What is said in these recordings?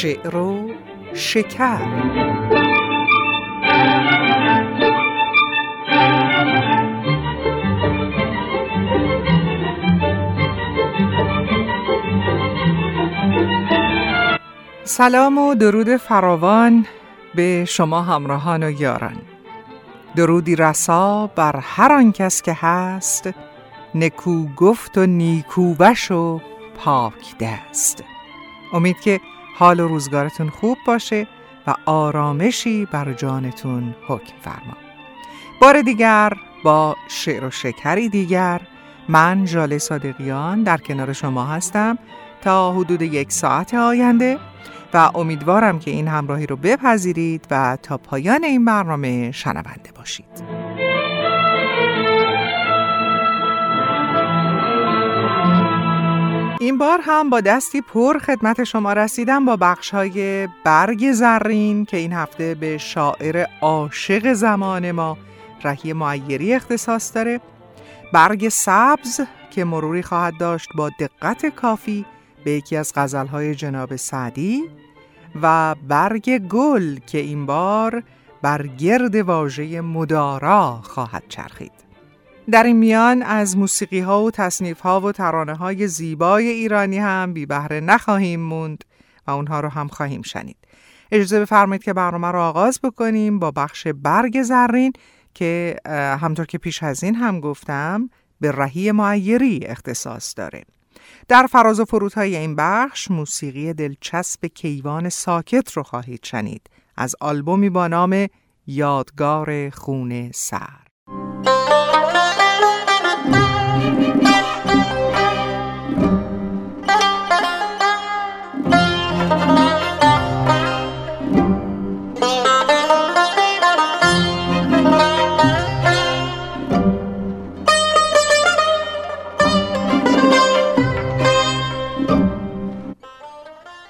شعر و شکر. سلام و درود فراوان به شما همراهان و یاران. درودی رسا بر هر آن کس که هست نکو گفت و نیکو بش و پاک دست. امید که حال و روزگارتون خوب باشه و آرامشی بر جانتون حکم فرما. بار دیگر با شعر و شکری دیگر من جاله صادقیان در کنار شما هستم تا حدود یک ساعت آینده و امیدوارم که این همراهی رو بپذیرید و تا پایان این برنامه شنونده باشید. این بار هم با دستی پر خدمت شما رسیدم با بخش های برگ زرین که این هفته به شاعر عاشق زمان ما رهی معیری اختصاص داره. برگ سبز که مروری خواهد داشت با دقت کافی به یکی از غزلهای جناب سعدی و برگ گل که این بار بر گرد واژه مدارا خواهد چرخید. در این میان از موسیقی ها و تصنیف ها و ترانه های زیبای ایرانی هم بی بهره نخواهیم موند و اونها رو هم خواهیم شنید. اجازه بفرمایید که برنامه رو آغاز بکنیم با بخش برگ زرین که همطور که پیش از این هم گفتم به رهی معیری اختصاص داره. در فراز و فرودهای این بخش موسیقی دلچسب کیوان ساکت رو خواهید شنید از آلبومی با نام یادگار خون سر.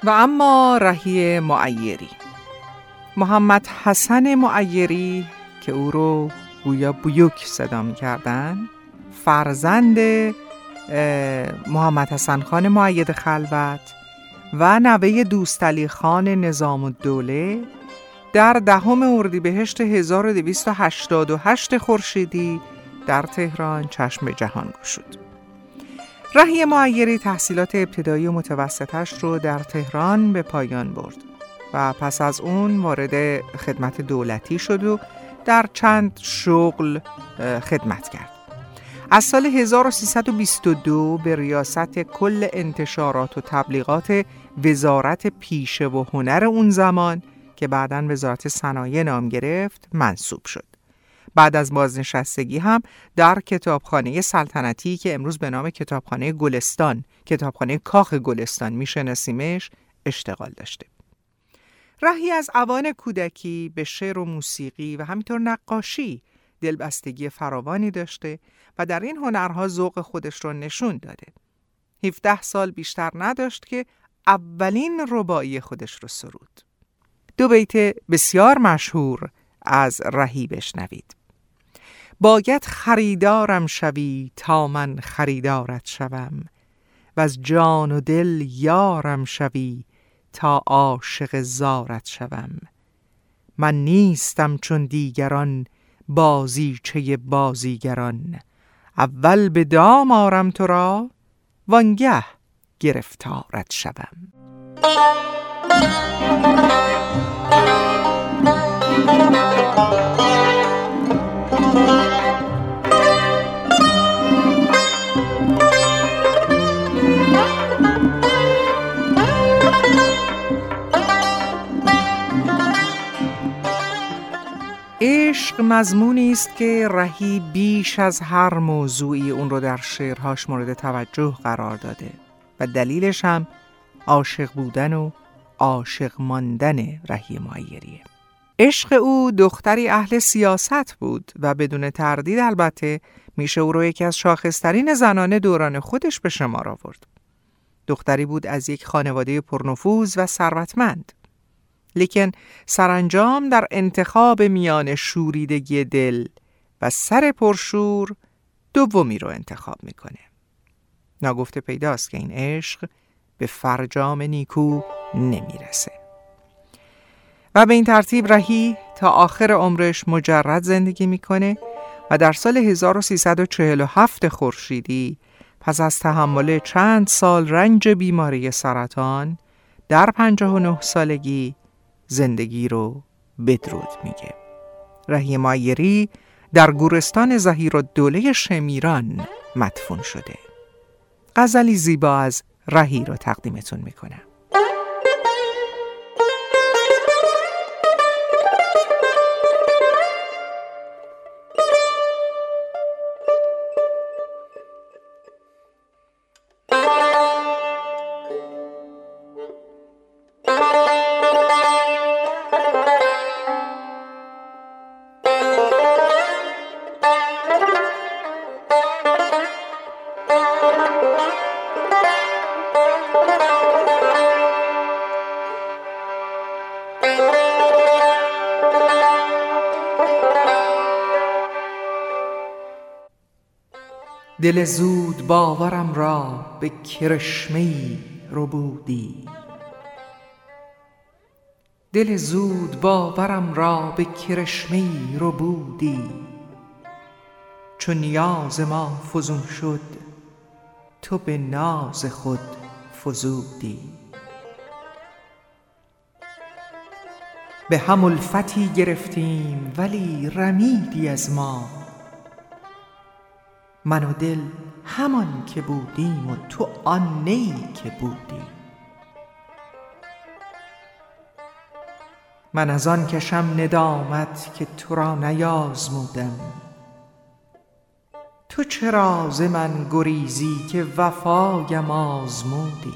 و اما رهی معیری محمد حسن معیری که او رو گویا بیوک صدا می کردن فرزند محمد حسن خان معید خلوت و نوه دوستالی خان نظام الدوله در دهم اردیبهشت 1288 خورشیدی در تهران چشم جهان گشود. رهی معیری تحصیلات ابتدایی و متوسطش رو در تهران به پایان برد و پس از اون وارد خدمت دولتی شد و در چند شغل خدمت کرد. از سال 1322 به ریاست کل انتشارات و تبلیغات وزارت پیشه و هنر اون زمان که بعدا وزارت صنایع نام گرفت منصوب شد. بعد از بازنشستگی هم در کتابخانه سلطنتی که امروز به نام کتابخانه گلستان کتابخانه کاخ گلستان میشناسیمش اشتغال داشته. رهی از اوان کودکی به شعر و موسیقی و همینطور نقاشی دلبستگی فراوانی داشته و در این هنرها ذوق خودش رو نشون داده. 17 سال بیشتر نداشت که اولین ربایی خودش رو سرود. دو بیت بسیار مشهور از رهی بشنوید. باید خریدارم شوی تا من خریدارت شوم و از جان و دل یارم شوی تا عاشق زارت شوم. من نیستم چون دیگران بازیچه بازیگران. اول به دام آرم تو را وانگه گرفتارت شوم. عشق مضمونی است که رهی بیش از هر موضوعی اون رو در شعرهاش مورد توجه قرار داده و دلیلش هم عاشق بودن و عاشق ماندن رهی معیریه عشق او دختری اهل سیاست بود و بدون تردید البته میشه او رو یکی از شاخصترین زنانه دوران خودش به شمار آورد. دختری بود از یک خانواده پرنفوذ و ثروتمند. لیکن سرانجام در انتخاب میان شوریدگی دل و سر پرشور دومی رو انتخاب می‌کنه. ناگفته پیداست که این عشق به فرجام نیکو نمی‌رسه. و به این ترتیب رهی تا آخر عمرش مجرد زندگی می‌کنه و در سال 1347 خورشیدی پس از تحمل چند سال رنج بیماری سرطان در 59 سالگی زندگی رو بدرود میگه. رهی مایری در گورستان زهیر و دوله شمیران مدفون شده. غزلی زیبا از رهی رو تقدیمتون می‌کنم. دل زود باورم را به کرشمه رو بودی. دل زود باورم را به کرشمه رو بودی. چون نیاز ما فزون شد تو به ناز خود فزودی. به هم الفتی گرفتیم ولی رمیدی از ما. من و دل همان که بودیم و تو آن نیی که بودی من از آن کشم ندامت که تو را نیازمودم. تو چرا ز من گریزی که وفایم آزمودی؟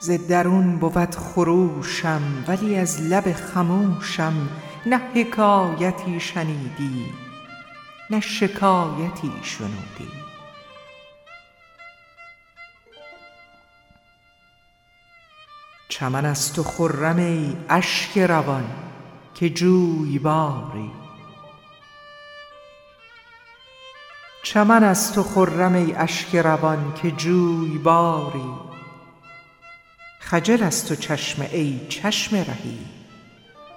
ز درون بود خروشم ولی از لب خموشم نه حکایتی شنیدی نه شکایتی شنودی. چمن از تو خرم ای اشک روان که جویباری چمن از تو خرم ای اشک روان که جویباری خجل از تو چشم ای چشم رهی.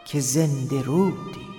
که زنده رودی.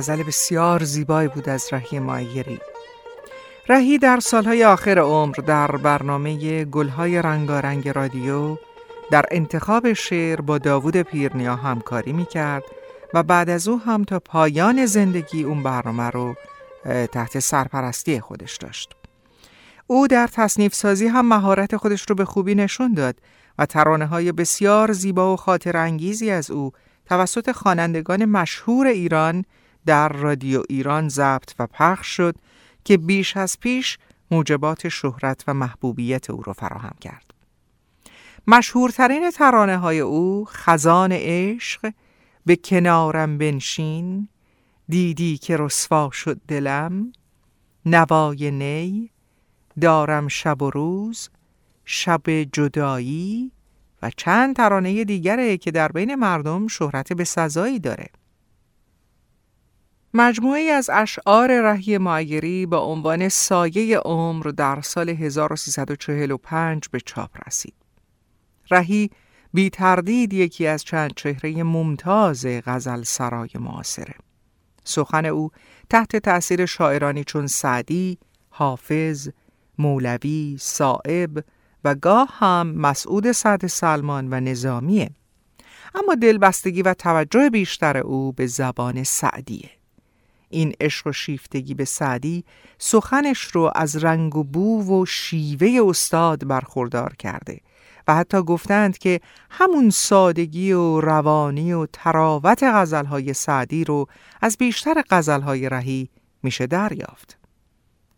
غزل بسیار زیبایی بود از رهی مایری رهی در سالهای آخر عمر در برنامه گلهای رنگارنگ رادیو در انتخاب شعر با داوود پیرنیا همکاری می کرد و بعد از او هم تا پایان زندگی اون برنامه رو تحت سرپرستی خودش داشت. او در تصنیف سازی هم مهارت خودش رو به خوبی نشون داد و ترانه های بسیار زیبا و خاطر انگیزی از او توسط خوانندگان مشهور ایران در رادیو ایران ضبط و پخش شد که بیش از پیش موجبات شهرت و محبوبیت او را فراهم کرد. مشهورترین ترانه های او خزان عشق به کنارم بنشین دیدی که رسوا شد دلم نوای نی دارم شب و روز شب جدایی و چند ترانه دیگره که در بین مردم شهرت به سزایی داره مجموعی از اشعار رهی معیری با عنوان سایه عمر در سال 1345 به چاپ رسید. رهی بی تردید یکی از چند چهره ممتاز غزل سرای معاصره. سخن او تحت تأثیر شاعرانی چون سعدی، حافظ، مولوی، صائب و گاه هم مسعود سعد سلمان و نظامیه. اما دلبستگی و توجه بیشتر او به زبان سعدیه. این عشق و شیفتگی به سعدی سخنش رو از رنگ و بو و شیوه استاد برخوردار کرده و حتی گفتند که همون سادگی و روانی و تراوت غزلهای سعدی رو از بیشتر غزلهای رهی میشه دریافت.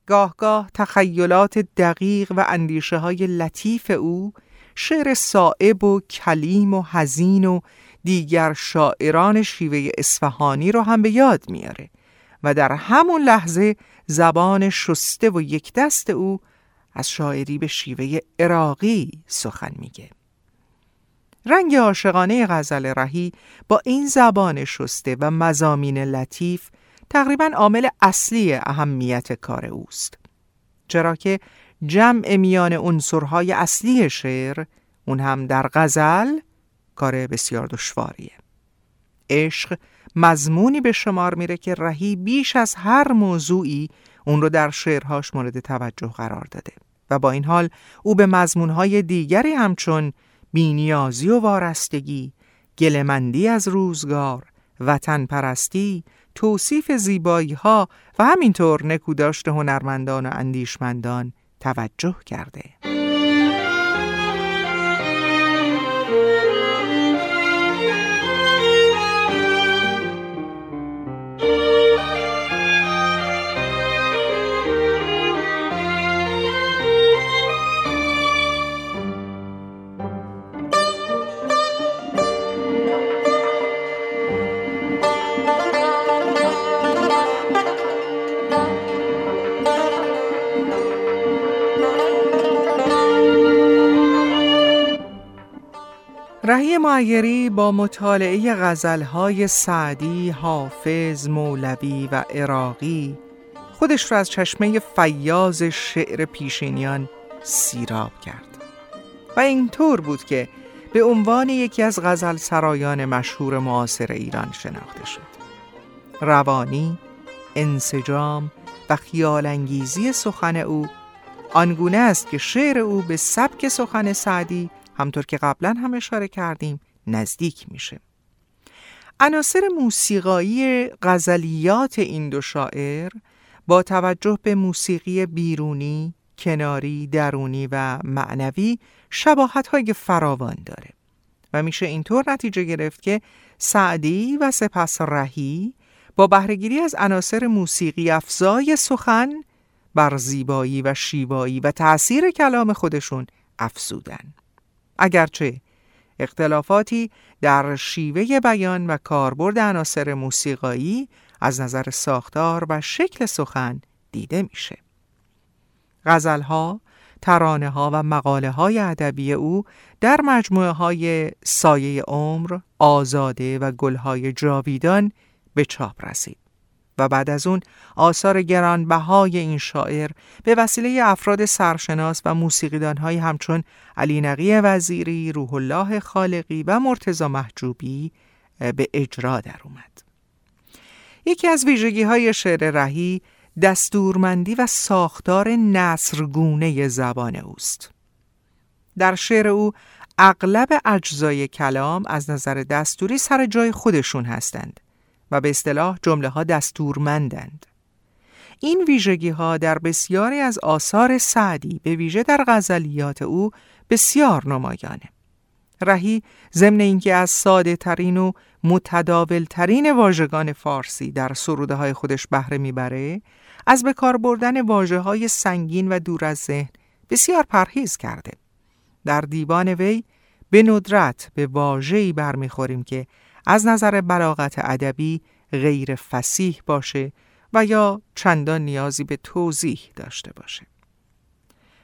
گاه گاه تخیلات دقیق و اندیشه های لطیف او شعر صائب و کلیم و حزین و دیگر شاعران شیوه اصفهانی رو هم به یاد میاره و در همون لحظه زبان شسته و یک دست او از شاعری به شیوه عراقی سخن میگه. رنگ عاشقانه غزل رهی با این زبان شسته و مزامین لطیف تقریبا عامل اصلی اهمیت کار اوست. چرا که جمع میان عنصرهای اصلی شعر اون هم در غزل کار بسیار دشواریه. عشق مضمونی به شمار میره که رهی بیش از هر موضوعی اون رو در شعرهاش مورد توجه قرار داده و با این حال او به مضمونهای دیگری همچون بینیازی و وارستگی، گلمندی از روزگار، وطن پرستی، توصیف زیبایی ها و همینطور نکوداشت هنرمندان و اندیشمندان توجه کرده. رهی معیری با مطالعه غزلهای سعدی، حافظ، مولوی و عراقی خودش را از چشمه فیاض شعر پیشینیان سیراب کرد. و اینطور بود که به عنوان یکی از غزل سرایان مشهور معاصر ایران شناخته شد. روانی، انسجام و خیالانگیزی سخن او آنگونه است که شعر او به سبک سخن سعدی همطور که قبلا هم اشاره کردیم نزدیک میشه عناصر موسیقایی غزلیات این دو شاعر با توجه به موسیقی بیرونی، کناری، درونی و معنوی شباهت های فراوان داره و میشه اینطور نتیجه گرفت که سعدی و سپس رهی با بهرهگیری از عناصر موسیقی افزای سخن بر زیبایی و شیوایی و تأثیر کلام خودشون افزودن. اگرچه اختلافاتی در شیوه بیان و کاربرد عناصر موسیقایی از نظر ساختار و شکل سخن دیده میشه. غزلها، ترانه ها و مقاله های ادبی او در مجموعه های سایه عمر، آزاده و گلهای جاویدان به چاپ رسید. و بعد از اون آثار گرانبهای این شاعر به وسیله افراد سرشناس و موسیقیدانهایی همچون علی نقی وزیری، روح الله خالقی و مرتزا محجوبی به اجرا در اومد. یکی از ویژگی های شعر رهی دستورمندی و ساختار نصرگونه زبان اوست. در شعر او اغلب اجزای کلام از نظر دستوری سر جای خودشون هستند و به اصطلاح جمله ها دستورمندند. این ویژگی ها در بسیاری از آثار سعدی به ویژه در غزلیات او بسیار نمایانه. رهی ضمن اینکه از ساده ترین و متداول ترین واژگان فارسی در سروده های خودش بهره می‌بره از به کار بردن واژه های سنگین و دور از ذهن بسیار پرهیز کرده. در دیوان وی به ندرت به واژه‌ای برمیخوریم که از نظر بلاغت ادبی غیر فسیح باشه و یا چندان نیازی به توضیح داشته باشه.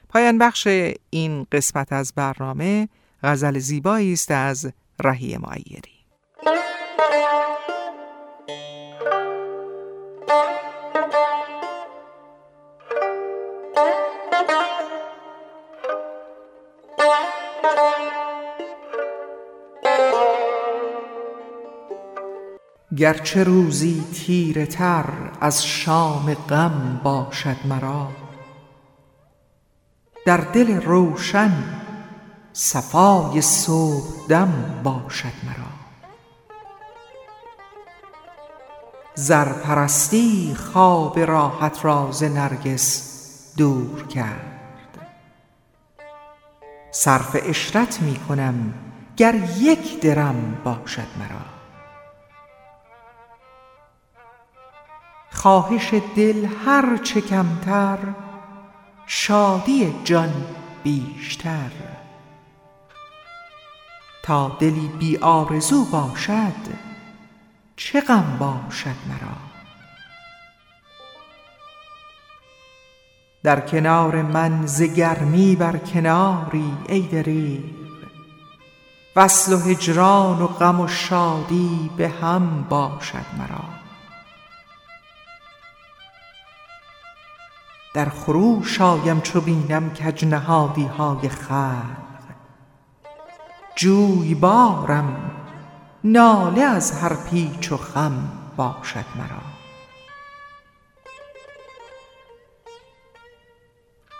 پایان بخش این قسمت از برنامه غزل زیبایی است از رهی معیری. گرچه روزی تیره تر از شام غم باشد مرا. در دل روشن صفای صبحدم باشد مرا. زرپرستی خواب راحت را ز نرگس دور کرد. صرف اشرت می کنم گر یک درم باشد مرا. خواهش دل هر چه کمتر شادی جان بیشتر. تا دلی بی آرزو باشد چه غم باشد مرا؟ در کنار من ز گرمی بر کناری ای دریغ. وصل و هجران و غم و شادی به هم باشد مرا. در خروش آیم چو بینم کج نهادی های خلق. جویبارم ناله از هر پیچ و خم باشد مرا.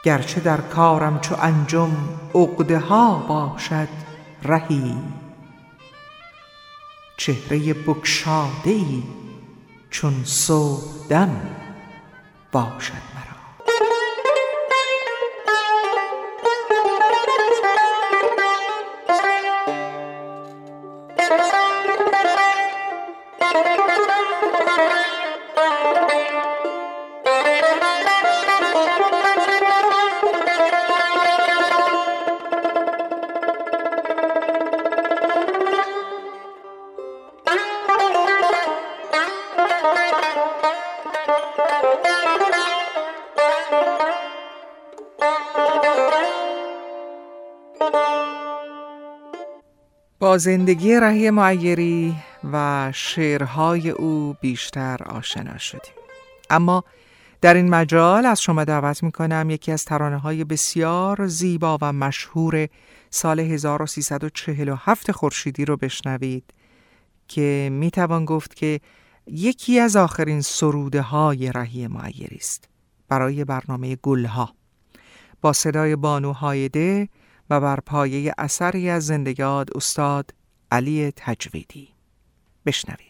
گرچه در کارم چو انجم عقده ها باشد رهی چهره بگشاده ای چون صبحدم باشد با زندگی رهی معیری و شعرهای او بیشتر آشنا شدیم. اما در این مجال از شما دعوت می کنم یکی از ترانه های بسیار زیبا و مشهور سال 1347 خورشیدی رو بشنوید که می توان گفت که یکی از آخرین سروده های رهی معیری است. برای برنامه گلها. با صدای بانو هایده و بر پایه اثری از زندگیات استاد علی تجویدی. بشنوید.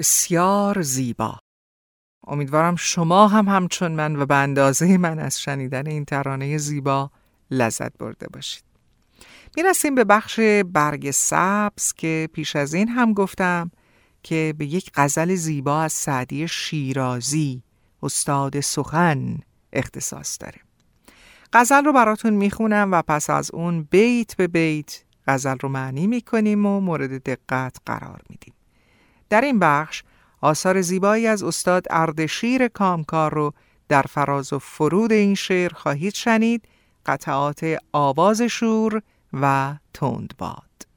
بسیار زیبا. امیدوارم شما هم همچون من و به اندازه من از شنیدن این ترانه زیبا لذت برده باشید. می‌رسیم به بخش برگ سبز که پیش از این هم گفتم که به یک غزل زیبا از سعدی شیرازی استاد سخن اختصاص داره. غزل رو براتون می‌خونم و پس از اون بیت به بیت غزل رو معنی می‌کنیم و مورد دقت قرار میدیم. در این بخش آثار زیبایی از استاد اردشیر کامکار رو در فراز و فرود این شعر خواهید شنید قطعات آواز شور و تندباد.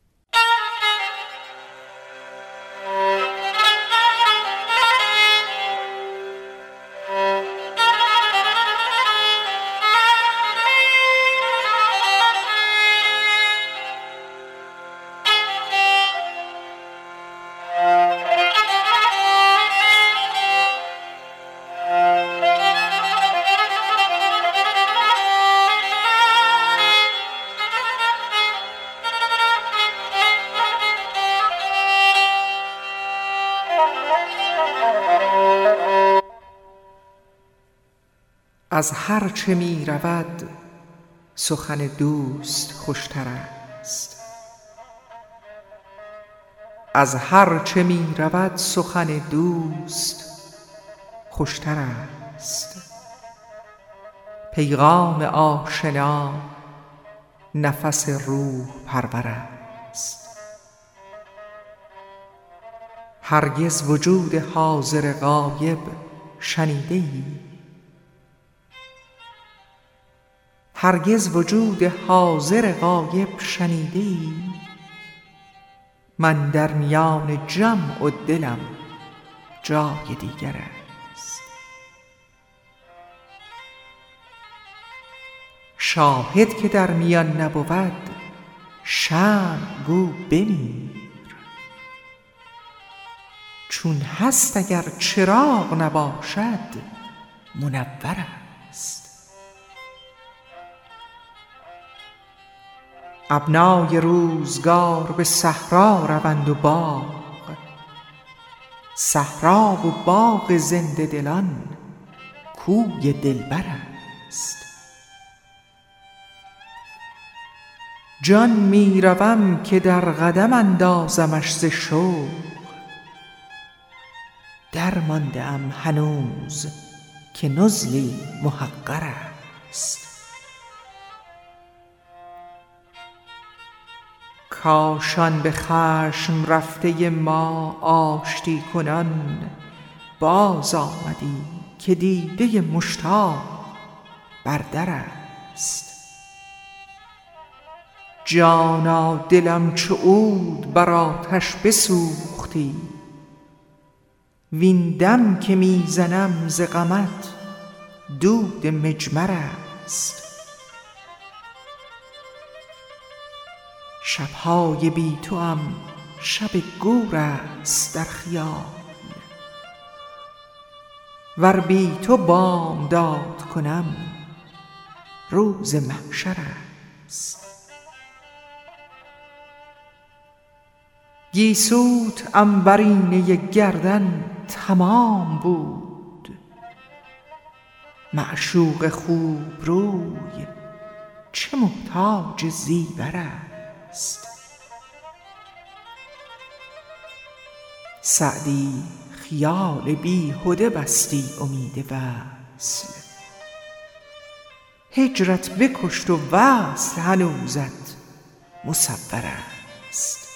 از هر چه می رود سخن دوست خوشتر است. از هر چه می رود سخن دوست خوشتر است. پیغام آشنا نفس روح پرور است. هرگز وجود حاضر غایب شنیده ای هرگز وجود حاضر غایب شنیده ای من در میان جمع و دلم جای دیگر است. شاهد که در میان نبود شمع گو بمیر. چون هست اگر چراغ نباشد منور است. ابنای روزگار به صحرا روند و باغ. صحرا و باغ زنده دلان کوی دلبر است. جان می روم که در قدم اندازمش ز شوق. درمانده ام هنوز که نزلی محقر است. کاش آن به خشم رفته ما آشتی کنان باز آمدی که دیده مشتاق بر در است. جانا دلم چو عود بر آتش بسوختی وین دم که می زنم ز غمت دود مجمر است. شب های بی توام شب گور است در خیال. ور بی تو بامداد کنم روز محشر است. گیسوت عنبرینه گردن تمام بود. معشوق خوبروی چه محتاج زیور سعدی خیال بیهده بستی امید وصل. هجرت بکشت و وصل هنوزت مصور است.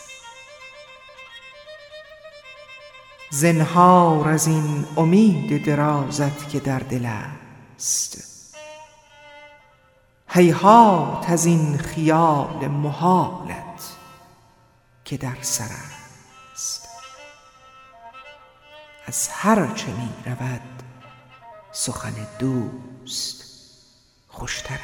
زنهار از این امید درازت که در دل است. هیهات از این خیال محالت که در سر است. از هر چه می رود سخن دوست خوشتر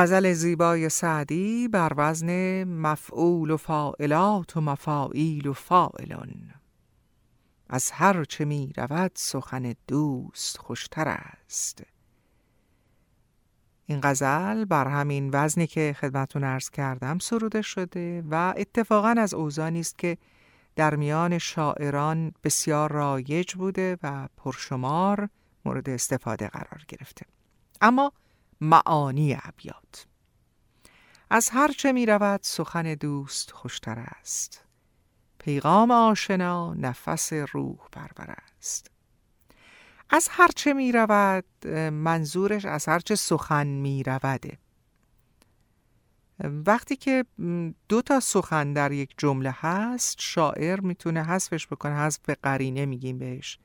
غزل زیبای سعدی بر وزن مفعول و فاعلات و مفاعیل و فاعلون از هر چه می رود سخن دوست خوشتر است. این غزل بر همین وزنی که خدمتون ارز کردم سروده شده و اتفاقا از اوزانی است که در میان شاعران بسیار رایج بوده و پرشمار مورد استفاده قرار گرفته. اما معانی ابیات. از هر چه می رود سخن دوست خوشتر است. پیغام آشنا نفس روح پرور است. از هرچه می رود منظورش از هرچه سخن می روده وقتی که دو تا سخن در یک جمله هست شاعر می‌تونه حذفش بکنه حذف به قرینه میگیم بهش.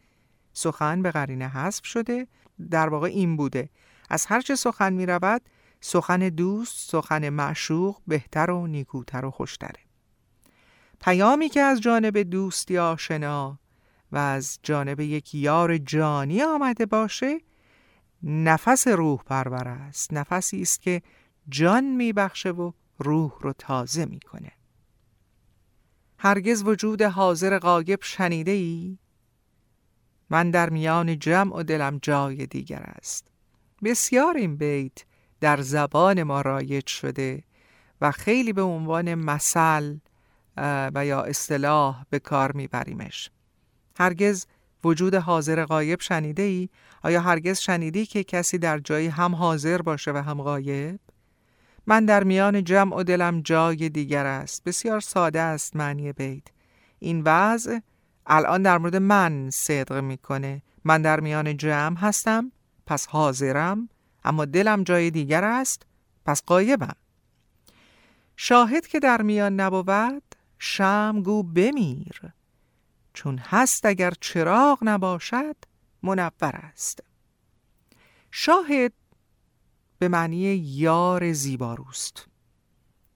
سخن به قرینه حذف شده در واقع این بوده. از هرچه سخن می رود سخن دوست سخن معشوق بهتر و نیکوتر و خوشتره. پیامی که از جانب دوستی آشنا و از جانب یک یار جانی آمده باشه نفس روح پرور است. نفسی است که جان میبخشه و روح رو تازه می‌کنه. هرگز وجود حاضر غایب شنیده ای؟ من در میان جمع و دلم جای دیگر است. بسیار این بیت در زبان ما رایج شده و خیلی به عنوان مثل و یا اصطلاح به کار میبریمش. هرگز وجود حاضر غایب شنیده ای؟ آیا هرگز شنیدی که کسی در جایی هم حاضر باشه و هم غایب؟ من در میان جمع و دلم جای دیگر است. بسیار ساده است معنی بیت. این وضع الان در مورد من صدق می‌کنه. من در میان جمع هستم. پس حاضرم اما دلم جای دیگر است پس قایبم. شاهد که در میان نبود شم گو بمیر. چون هست اگر چراغ نباشد منور است. شاهد به معنی یار زیباروست.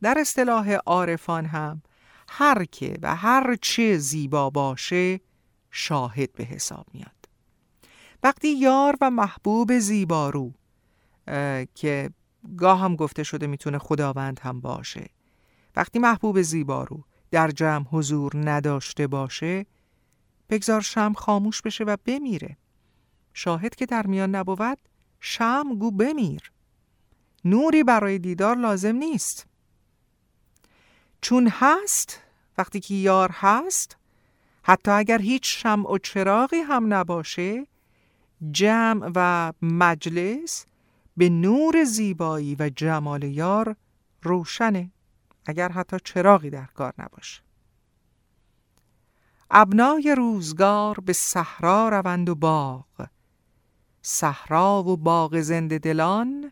در اصطلاح عارفان هم هر که و هر چه زیبا باشه شاهد به حساب میاد. وقتی یار و محبوب زیبارو که گاه هم گفته شده می‌تونه خداوند هم باشه وقتی محبوب زیبارو در جمع حضور نداشته باشه بگذار شم خاموش بشه و بمیره. شاهد که در میان نبود شم گو بمیر. نوری برای دیدار لازم نیست. چون هست وقتی که یار هست حتی اگر هیچ شمع و چراغی هم نباشه جمع و مجلس به نور زیبایی و جمال یار روشنه. اگر حتی چراغی در کار نباشه. ابنای روزگار به صحرا روند و باغ. صحرا و باغ زنده دلان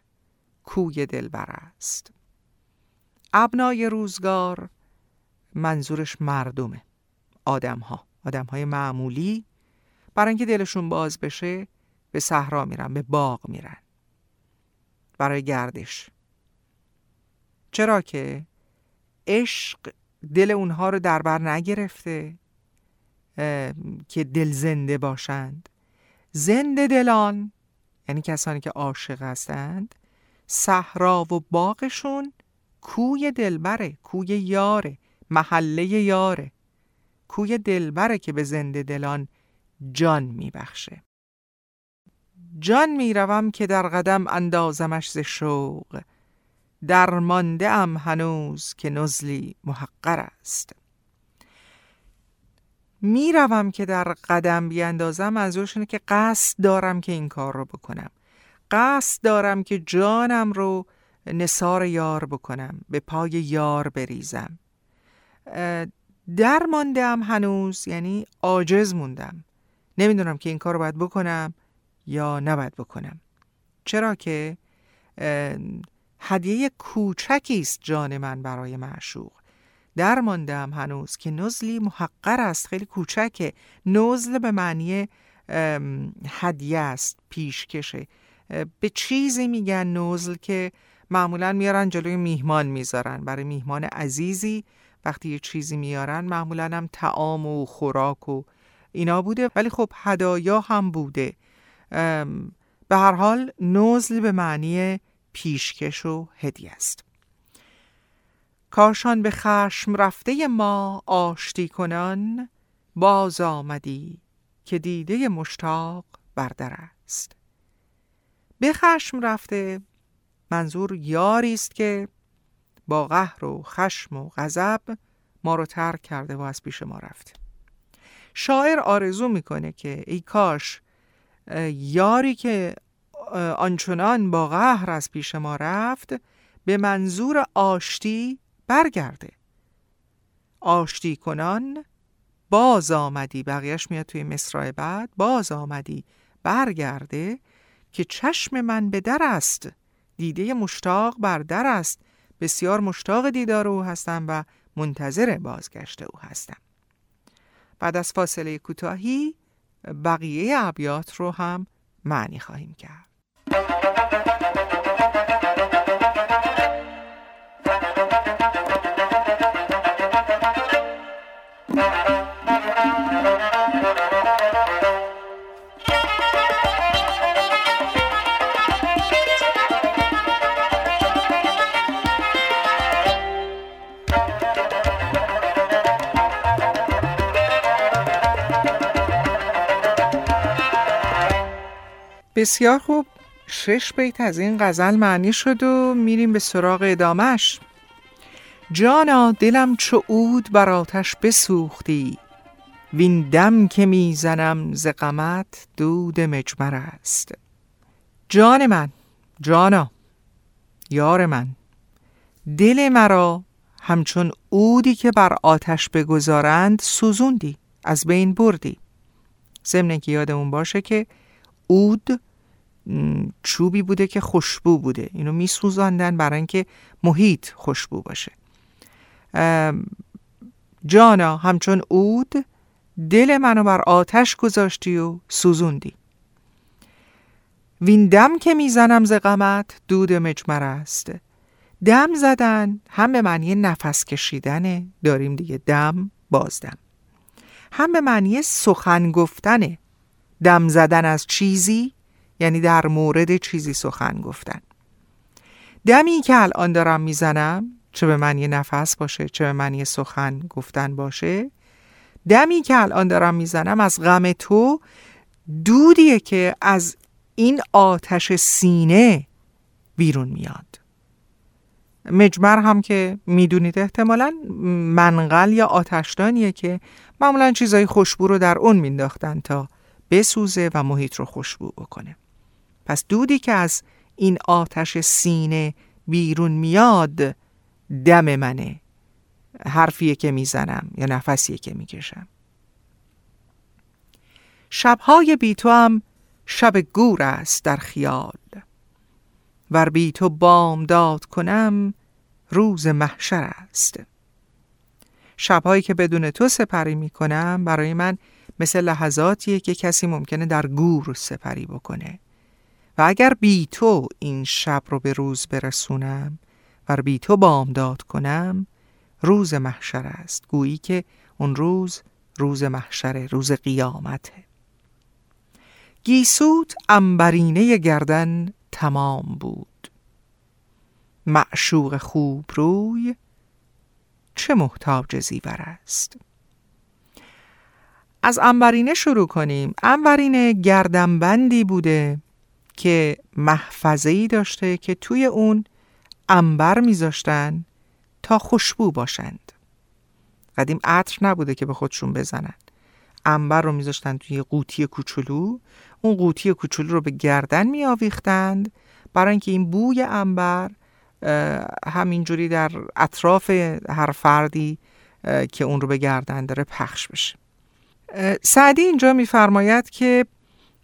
کوی دلبر است. ابنای روزگار منظورش مردمه. آدم ها آدم های معمولی. برای اینکه دلشون باز بشه به صحرا میرن به باغ میرن. برای گردش. چرا که عشق دل اونها رو در بر نگرفته که دل زنده باشند. زنده دلان یعنی کسانی که عاشق هستند صحرا و باغشون کوی دلبره کوی یاره محله یاره. کوی دلبره که به زنده دلان جان میبخشه. جان می‌روم که در قدم اندازمش ز شوق. در مانده ام هنوز که نزلی محقر است. می‌روم که در قدم بیاندازم منظورش اینه که قصد دارم که این کار رو بکنم. قصد دارم که جانم رو نصار یار بکنم به پای یار بریزم. در ماندم هنوز یعنی عاجز موندم. نمی‌دونم که این کار رو باید بکنم. یا نباید بکنم. چرا که هدیه کوچکی است جان من برای معشوق. در ماندم هنوز که نزلی محقر است خیلی کوچکه نزل به معنی هدیه است پیشکشه به چیزی میگن نزل که معمولا میارن جلوی میهمان می‌ذارن. برای میهمان عزیزی وقتی یه چیزی میارن معمولا هم تعام و خوراک و اینا بوده. ولی خب هدایا هم بوده. به هر حال نزل به معنی پیشکش و هدیه است. کاشان به خشم رفته ما آشتی کنان باز آمدی که دیده مشتاق بردر است. به خشم رفته منظور یاری است که با قهر و خشم و غضب ما رو ترک کرده و از پیش ما رفته شاعر آرزو می‌کنه که ای کاش یاری که آنچنان با قهر از پیش ما رفت به منظور آشتی برگرده. آشتی کنان باز آمدی بقیهش میاد توی مصرع بعد باز آمدی برگرده که چشم من به در است. دیده مشتاق بر در است. بسیار مشتاق دیدار او هستم و منتظر بازگشت او هستم. بعد از فاصله کوتاهی بقیه ابیات رو هم معنی خواهیم کرد. بسیار خوب. شش بیت از این غزل معنی شد و میریم به سراغ ادامش جانا دلم چو عود بر آتش بسوختی. وین دم که می‌زنم ز غمت دود مجمر است. جان من جانا یار من دل مرا همچون عودی که بر آتش بگذارند سوزوندی از بین بردی. ضمن که یادمون باشه که عود چوبی بوده که خوشبو بوده. اینو میسوزاندن برای اینکه محیط خوشبو باشه. جانا همچون عود دل منو بر آتش گذاشتی و سوزوندی. وین دم که می‌زنم ز غمت دود مجمر است. دم زدن هم به معنی نفس کشیدنه داریم دیگه دم بازدم. هم به معنی سخن گفتنه دم زدن از چیزی یعنی در مورد چیزی سخن گفتن. دمی که الان دارم می‌زنم چه به معنی نفس باشه چه به معنی سخن گفتن باشه دمی که الان دارم می‌زنم از غم تو دودیه که از این آتش سینه بیرون میاد. مجمر هم که می‌دونید احتمالا منقل یا آتشدانیه که معمولا چیزای خوشبو رو در اون مینداختن تا بسوزه و محیط رو خوشبو بکنه. پس دودی که از این آتش سینه بیرون میاد دم منه. حرفیه که می‌زنم یا نفسیه که می‌کشم. شبهای بی تو هم شب گور است در خیال. ور بی تو بامداد کنم روز محشر است. شبهایی که بدون تو سپری می‌کنم برای من مثل لحظاتیه که کسی ممکنه در گور سپری بکنه. و اگر بی تو این شب رو به روز برسونم و بی تو بامداد کنم روز محشر است. گویی که اون روز روز محشر روز قیامته. گیسوت انبرینه گردن تمام بود. معشوق خوب روی چه محتاج زیور است؟ از انبرینه شروع کنیم. انبرینه گردنبندی بوده که محفظه ای داشته که توی اون انبر میذاشتن تا خوشبو باشند. قدیم عطر نبوده که به خودشون بزنن. انبر رو میذاشتن توی قوطی کوچولو. اون قوطی کوچولو رو به گردن میآویختند. برای اینکه این بوی انبر همینجوری در اطراف هر فردی که اون رو به گردن داره پخش بشه. سعدی اینجا میفرماید که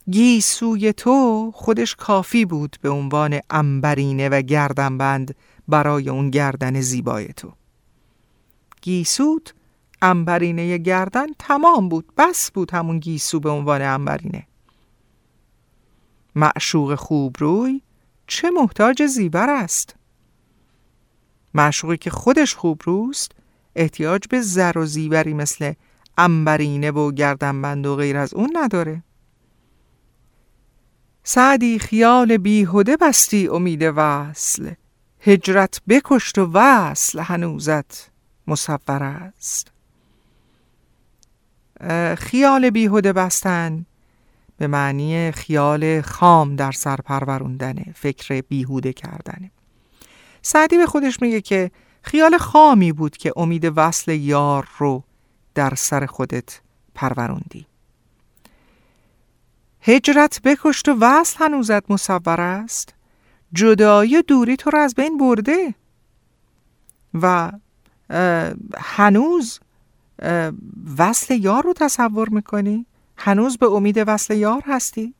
گیسوی تو خودش کافی بود به عنوان انبرینه و گردنبند برای اون گردن زیبای تو. گیسوت انبرینه گردن تمام بود بس بود همون گیسو به عنوان انبرینه معشوق خوب روی چه محتاج زیبر است؟ معشوقی که خودش خوب روست احتیاج به زر و زیوری مثل انبرینه و گردنبند و غیر از اون نداره. سعدی خیال بیهوده بستی امید وصل. هجرت بکشت و وصل هنوزت مصور است. خیال بیهوده بستن به معنی خیال خام در سر پروروندنه فکر بیهوده کردنه سعدی به خودش میگه که خیال خامی بود که امید وصل یار رو در سر خودت پروروندی. هجرت بکشت و وصل هنوزت مصور است. جدایی دوری تو رو از بین برده. و هنوز وصل یار رو تصور می‌کنی؟ هنوز به امید وصل یار هستی؟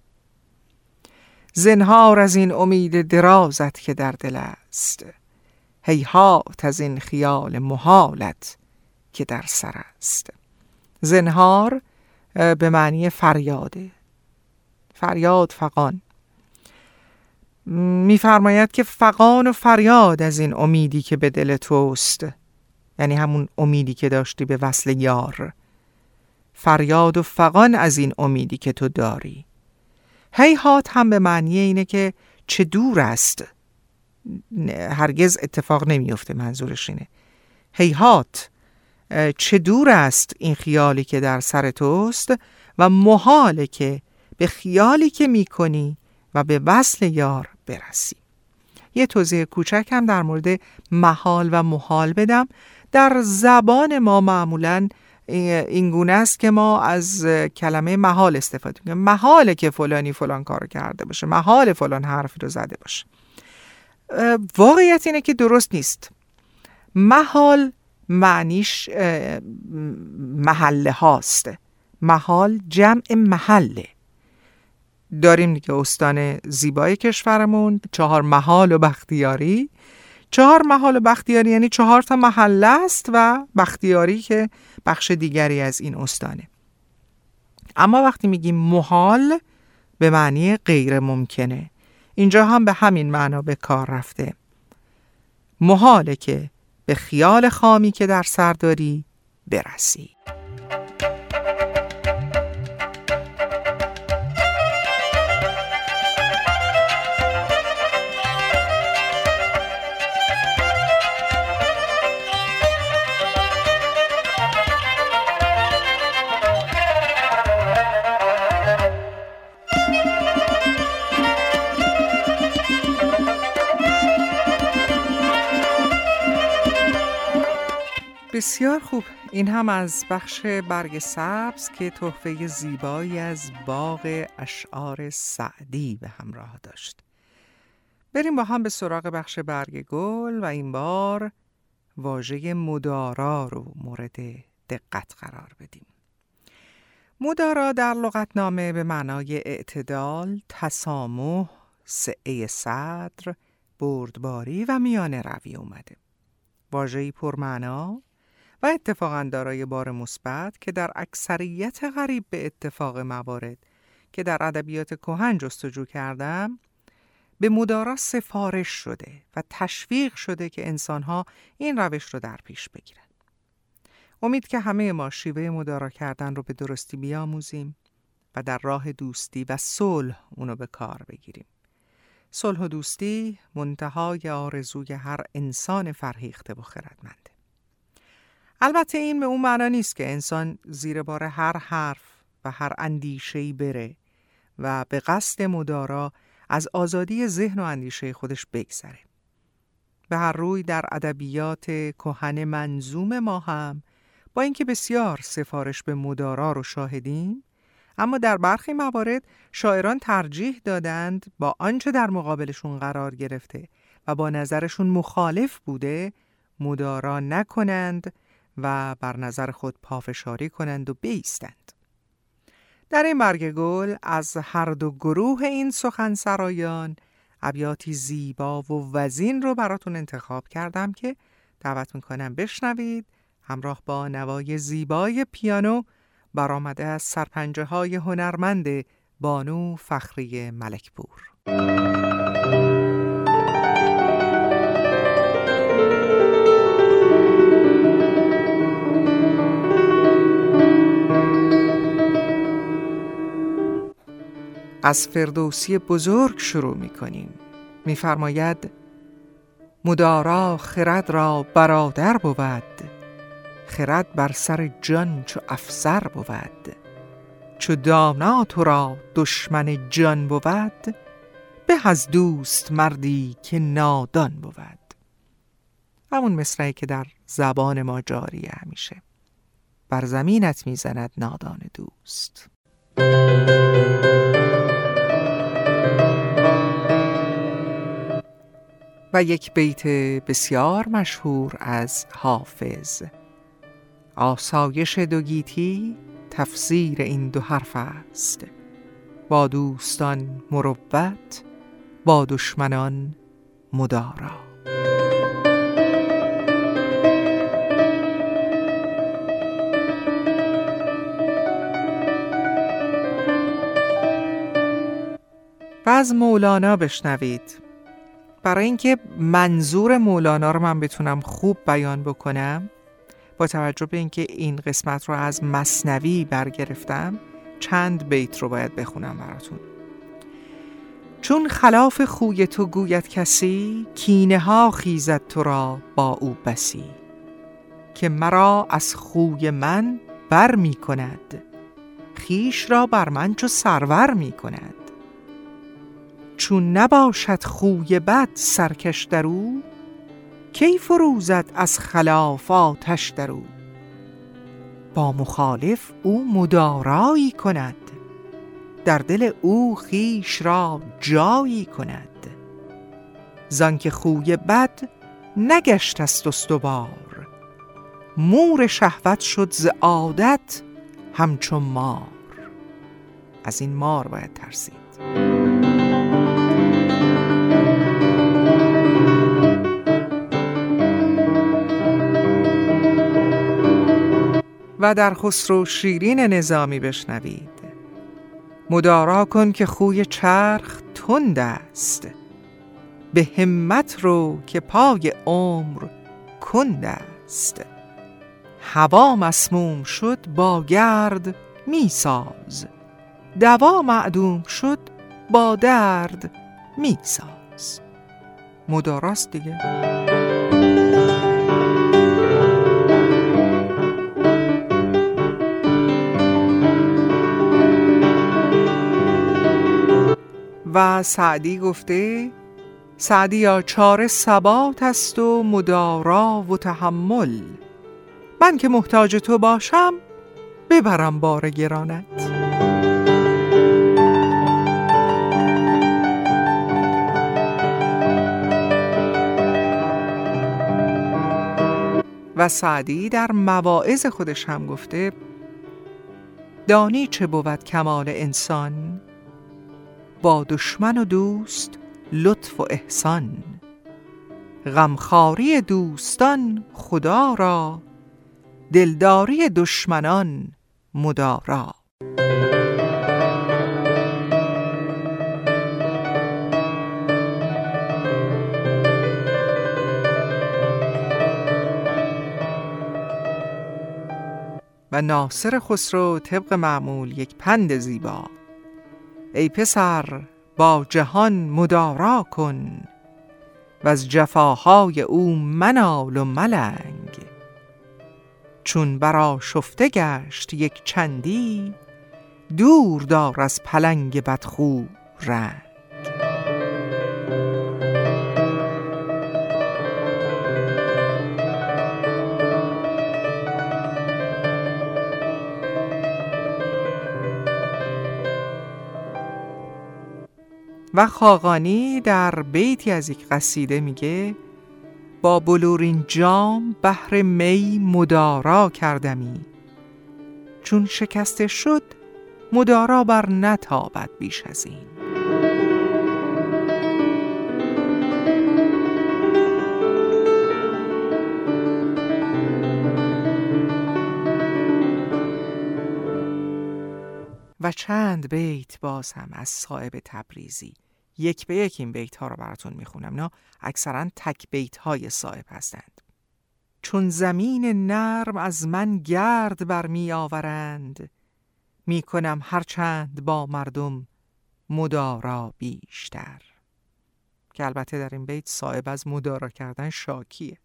زنهار از این امید درازت که در دل است. هیهات از این خیال محالت که در سر است. زنهار به معنی فریاده. فریاد فقان میفرماید که فقان و فریاد از این امیدی که به دل توست. یعنی همون امیدی که داشتی به وصل یار. فریاد و فقان از این امیدی که تو داری. هیهات هم به معنی اینه که چه دور است. هرگز اتفاق نمیفته منظورش اینه. هیهات چه دور است این خیالی که در سر توست و محاله که به خیالی که می‌کنی و به وصل یار برسی. یه توضیح کوچک هم در مورد محال و محال بدم. در زبان ما معمولا این گونه است که ما از کلمه محال استفاده کنیم محاله که فلانی فلان کار کرده باشه محال فلان حرفی رو زده باشه. واقعیت اینه که درست نیست. محال معنیش محله هاست. محال جمع محله. داریم دیگه استان زیبای کشورمون چهار محال و بختیاری. چهار محال و بختیاری یعنی چهار تا محله است و بختیاری که بخش دیگری از این استانه. اما وقتی میگیم محال به معنی غیر ممکنه. اینجا هم به همین معنا به کار رفته. محاله که به خیال خامی که در سر داری برسی. بسیار خوب. این هم از بخش برگ سبز که تحفه زیبایی از باغ اشعار سعدی به همراه داشت. بریم با هم به سراغ بخش برگ گل و این بار واژه مدارا رو مورد دقت قرار بدیم. مدارا در لغتنامه به معنای اعتدال، تسامح، سعه صدر، بردباری و میانه روی اومده. واژه‌ای پرمعنا و اتفاقا دارای بار مثبت که در اکثریت غریب به اتفاق موارد که در ادبیات کهن جستجو کردم به مدارا سفارش شده و تشویق شده که انسانها این روش رو در پیش بگیرن. امید که همه ما شیوه مدارا کردن رو به درستی بیاموزیم و در راه دوستی و صلح اونو به کار بگیریم. صلح و دوستی منتهای آرزوی هر انسان فرهیخته و خردمند. البته این به اون معنا نیست که انسان زیر بار هر حرف و هر اندیشه‌ای بره و به قصد مدارا از آزادی ذهن و اندیشه خودش بگذره. به هر روی در ادبیات کهن منظوم ما هم با اینکه بسیار سفارش به مدارا رو شاهدیم اما در برخی موارد شاعران ترجیح دادند با آنچه در مقابلشون قرار گرفته و با نظرشون مخالف بوده مدارا نکنند و بر نظر خود پافشاری کنند و بیستند. در این برگ گل از هر دو گروه این سخن سرایان ابیاتی زیبا و وزین رو براتون انتخاب کردم که دعوت می‌کنم بشنوید همراه با نوای زیبای پیانو برآمده از سرپنجه های هنرمند بانو فخری ملکپور. از فردوسی بزرگ شروع می کنیم میفرماید مدارا خرد را برادر بود خرد بر سر جان چو افسر بود. چو دانا تو را دشمن جان بود به از دوست مردی که نادان بود. همون مصرعی که در زبان ما جاریه همیشه بر زمینت می‌زند نادان دوست. و یک بیت بسیار مشهور از حافظ. آسایش دو گیتی تفسیر این دو حرف است. با دوستان مروت با دشمنان مدارا. و از مولانا بشنوید. برای اینکه منظور مولانا رو من بتونم خوب بیان بکنم با توجه به اینکه این قسمت رو از مصنوی برگرفتم چند بیت رو باید بخونم براتون. چون خلاف خوی تو گوید کسی کینه ها خیزد تو را با او بسی که مرا از خوی من بر می کند خیش را بر من چو سرور می کند. چون نباشد خوی بد سرکش در او کی فروزد از خلاف آتش در او؟ با مخالف او مدارایی کند در دل او خیش را جایی کند. زانکه خوی بد نگشت است استوار مور شهوت شد ز عادت همچون مار. از این مار باید ترسید. و در خسرو شیرین نظامی بشنوید. مدارا کن که خوی چرخ تند است. به همت رو که پای عمر کند است. هوا مسموم شد با گرد میساز دوا معدوم شد با درد میساز مداراست دیگه. و سعدی گفته سعدی یا چاره ثبات است و مدارا و تحمل. من که محتاج تو باشم ببرم بار گرانت. و سعدی در مواعظ خودش هم گفته دانی چه بود کمال انسان؟ با دشمن و دوست لطف و احسان. غمخواری دوستان خدا را دلداری دشمنان مدارا و ناصر خسرو طبق معمول یک پند زیبا. ای پسر با جهان مدارا کن و از جفاهای او منال و ملنگ. چون برا شفته گشت یک چندی دور دار از پلنگ بدخو رنگ. و خاقانی در بیتی از یک قصیده میگه با بلورین جام بهر می مدارا کردمی. چون شکسته شد مدارا بر نتابد بیش از این. و چند بیت باز هم از صاحب تبریزی. یک به یک این بیت ها رو براتون می‌خونم نه؟ اکثرا تک بیت های صاحب هستند. چون زمین نرم از من گرد بر می آورند می کنم هرچند با مردم مدارا بیشتر. که البته در این بیت صاحب از مدارا کردن شاکیه.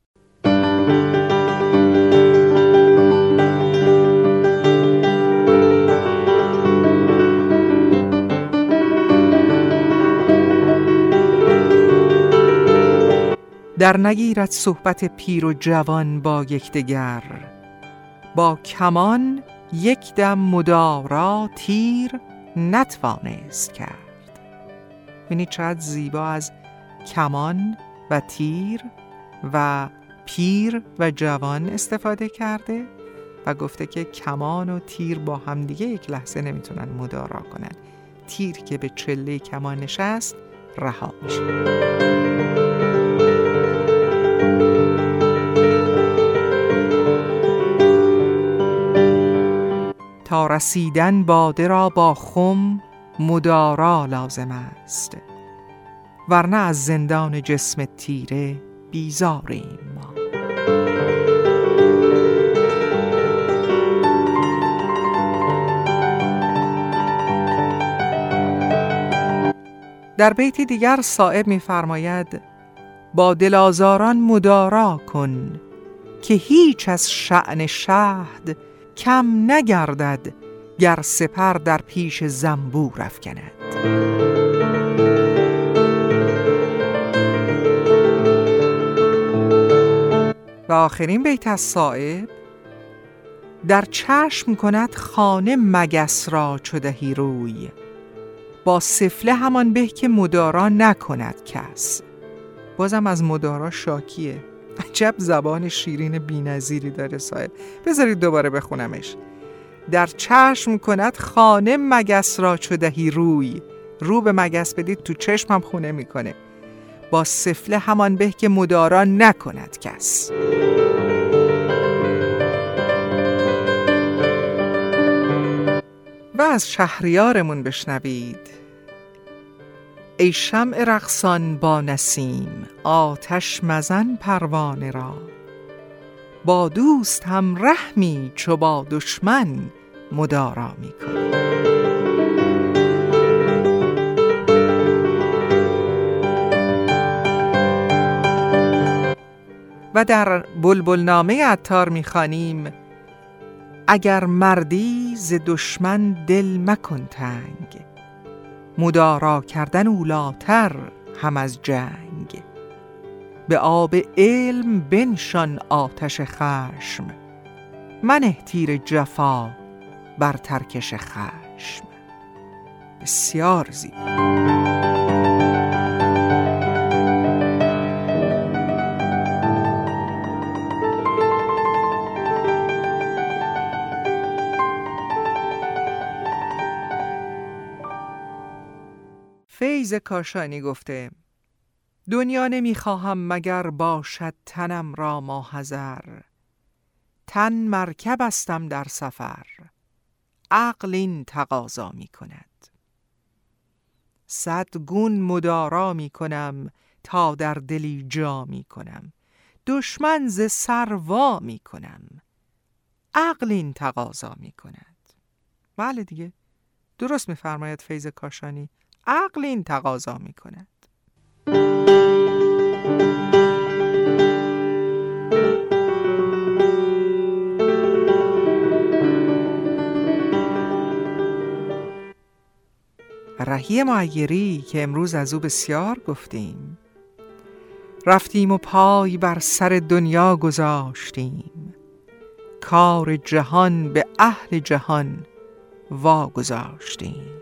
در نگیرد صحبت پیر و جوان با یکدیگر. با کمان یک دم مدارا تیر نتوانست کرد. ببینید چقدر زیبا از کمان و تیر و پیر و جوان استفاده کرده و گفته که کمان و تیر با همدیگه یک لحظه نمی‌تونن مدارا کنن. تیر که به چله کمان نشست رها میشه. تا رسیدن باده را با خم مدارا لازم است. ورنه از زندان جسم تیره بیزاریم ما. در بیت دیگر صائب می‌فرماید با دلازاران مدارا کن که هیچ از شعن شهد کم نگردد گر سپر در پیش زنبور افکند. و آخرین بیت از صائب در چشم کند خانه مگس را چدهی روی با سفله همان به که مدارا نکند کس. بازم از مدارا شاکیه. عجب زبان شیرین بینظیری داره صاحب بذارید دوباره بخونمش. در چشم کند خانه مگس را چدهی روی. رو به مگس بدید تو چشم هم خونه می‌کنه. با سفله همان به که مدارا نکند کس. و از شهریارمون بشنوید. ای شمع رقصان با نسیم آتش مزن پروانه را. با دوست هم رحمی چو با دشمن مدارا می و در بلبل نامه عطار می‌خوانیم اگر مردی ز دشمن دل مکن تنگ مدارا کردن اولاتر هم از جنگ. به آب علم بنشان آتش خشم. من تیر جفا بر ترکش خشم. بسیار زیبا. فیض کاشانی گفته دنیا نمی‌خواهم مگر باشد تنم را ماحذر تن مرکب استم در سفر. عقل این تقاضا می کند صد گون مدارا می کنم تا در دلی جا می کنم دشمن ز سروا می کنم عقل این تقاضا می کند بله دیگه. درست میفرماید فیض کاشانی. عقل این تقاضا می کند رهی معیری که امروز از او بسیار گفتیم. رفتیم و پای بر سر دنیا گذاشتیم. کار جهان به اهل جهان واگذاشتیم.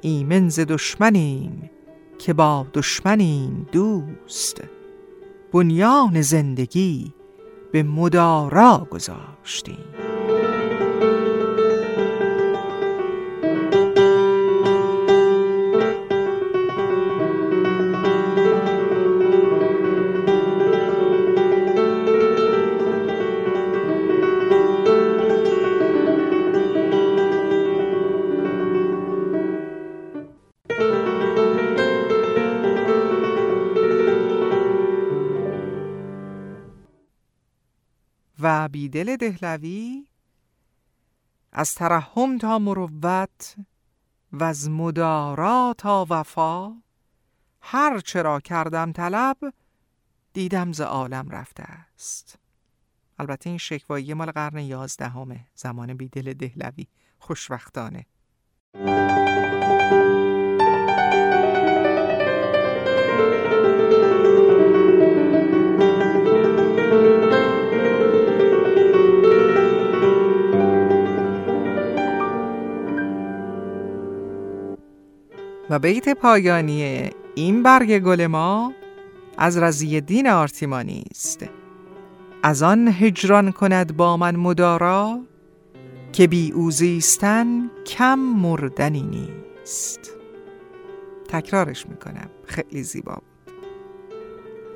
ایمن ز دشمنیم که با دشمنیم دوست. بنیان زندگی به مدارا گذاشتیم. بیدل دهلوی. از ترحم تا مروت و از مدارا تا وفا. هر چرا کردم طلب دیدم ز عالم رفته است. البته این شکوایی مال قرن یازدهمه زمان بیدل دهلوی خوشوقتانه و بیت پایانی این برگ گل ما از رزی دین آرتیمانی است. از آن هجران کند با من مدارا که بی اوزیستن کم مردنی نیست. تکرارش می‌کنم. خیلی زیبا بود.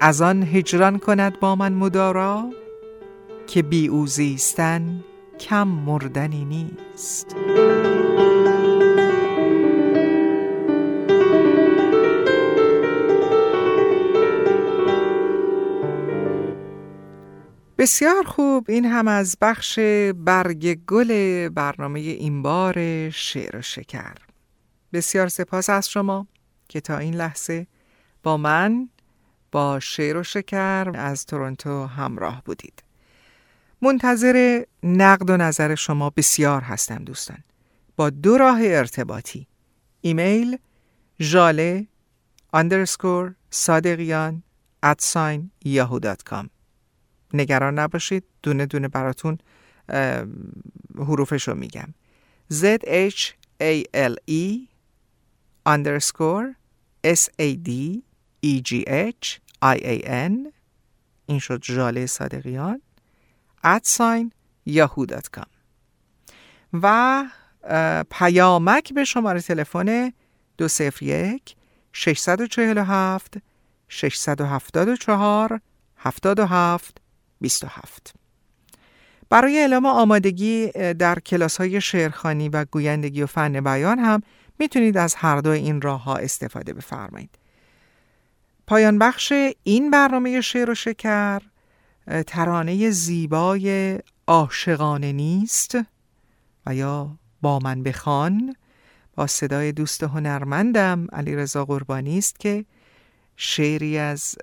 از آن هجران کند با من مدارا که بی اوزیستن کم مردنی نیست. بسیار خوب. این هم از بخش برگ گل برنامه این بار شعر و شکر. بسیار سپاس از شما که تا این لحظه با من با شعر و شکر از تورنتو همراه بودید. منتظر نقد و نظر شما بسیار هستم دوستان. با دو راه ارتباطی. ایمیل ژاله اندرسکور صادقیان ادساین دات نگران نباشید. دونه دونه براتون حروفش رو میگم. Z H A L E underscore S A D E G H I A N. این شد جاله صادقیان. Sign yahoo.com و پیامک به شماره تلفن 201 647 674 77 27 برای اعلام آمادگی در کلاس های شعرخانی و گویندگی و فن بیان هم می‌تونید از هر دو این راه ها استفاده بفرمایید. پایان بخش این برنامه شعر و شکر ترانه زیبای عاشقانه نیست و یا با من بخوان با صدای دوست هنرمندم علی رضا قربانی است که شعری از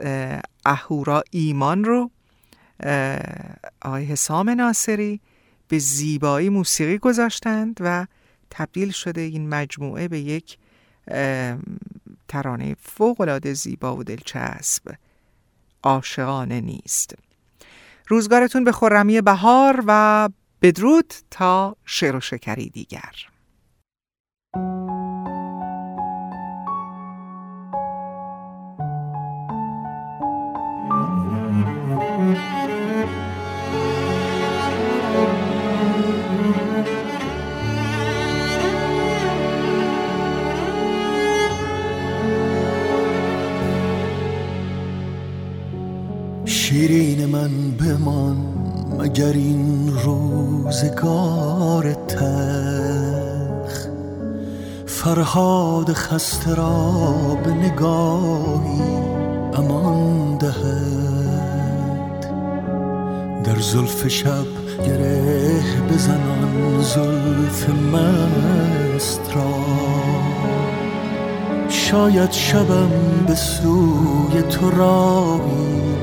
اهورا ایمان رو آقای حسام ناصری به زیبایی موسیقی گذاشتند و تبدیل شده این مجموعه به یک ترانه فوقالعاده زیبا و دلچسب. عاشقانه نیست. روزگارتون به خرمی بهار و بدرود تا شعر و شکری دیگر. شیرین من بمان مگر این روزگار تخ فرهاد خسته را به نگاهی امان دهد. در زلف شب گره بزنان زلف مست را شاید شبم به سوی تو راهی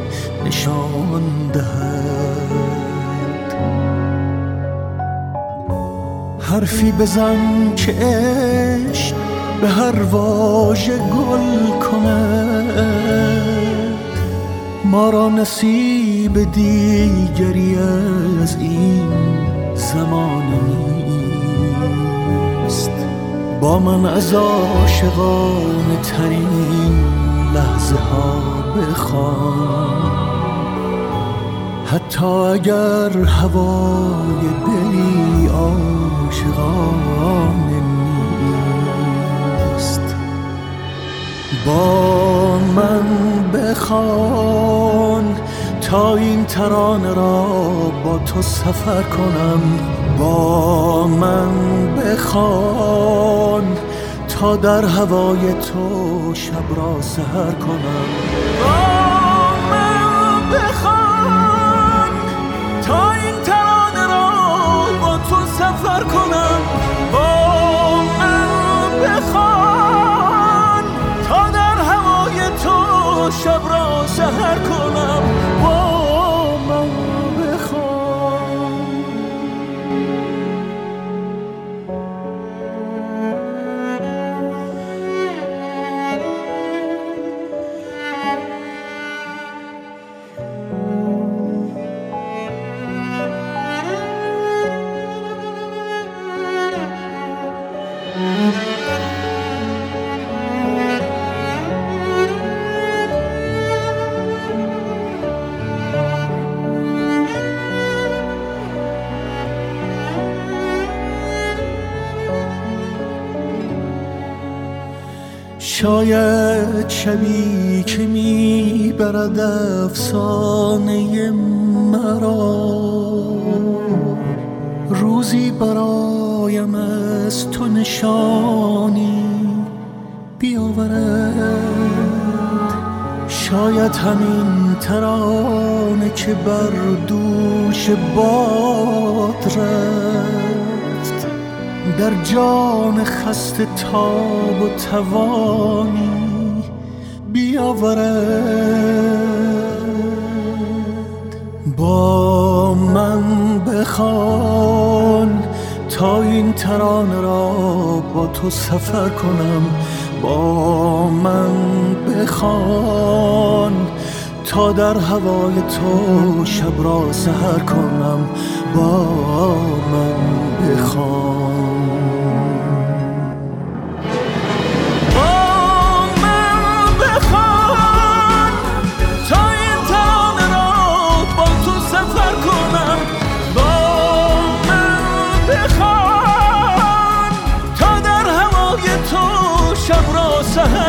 نشان دهد. حرفی بزن که عشق به هر واژه گل کند. ما را نصیب دیگری از این زمان نیست با من از عاشقان ترین لحظه ها بخوان. حتی اگر هوای دلی عاشقانه نیست. با من بخوان تا این ترانه را با تو سفر کنم. با من بخوان تا در هوای تو شب را سهر کنم. شاید شبی که می‌برد افسانه مرا. روزی برایم از تو نشانی بیاورد. شاید همین ترانه که بر دوش باد رفت. در جان خسته تاب و توانی بیاورد. با من بخوان تا این ترانه را با تو سفر کنم. با من بخوان تا در هوای تو شب را سهر کنم. با من بخوان. سهر کنم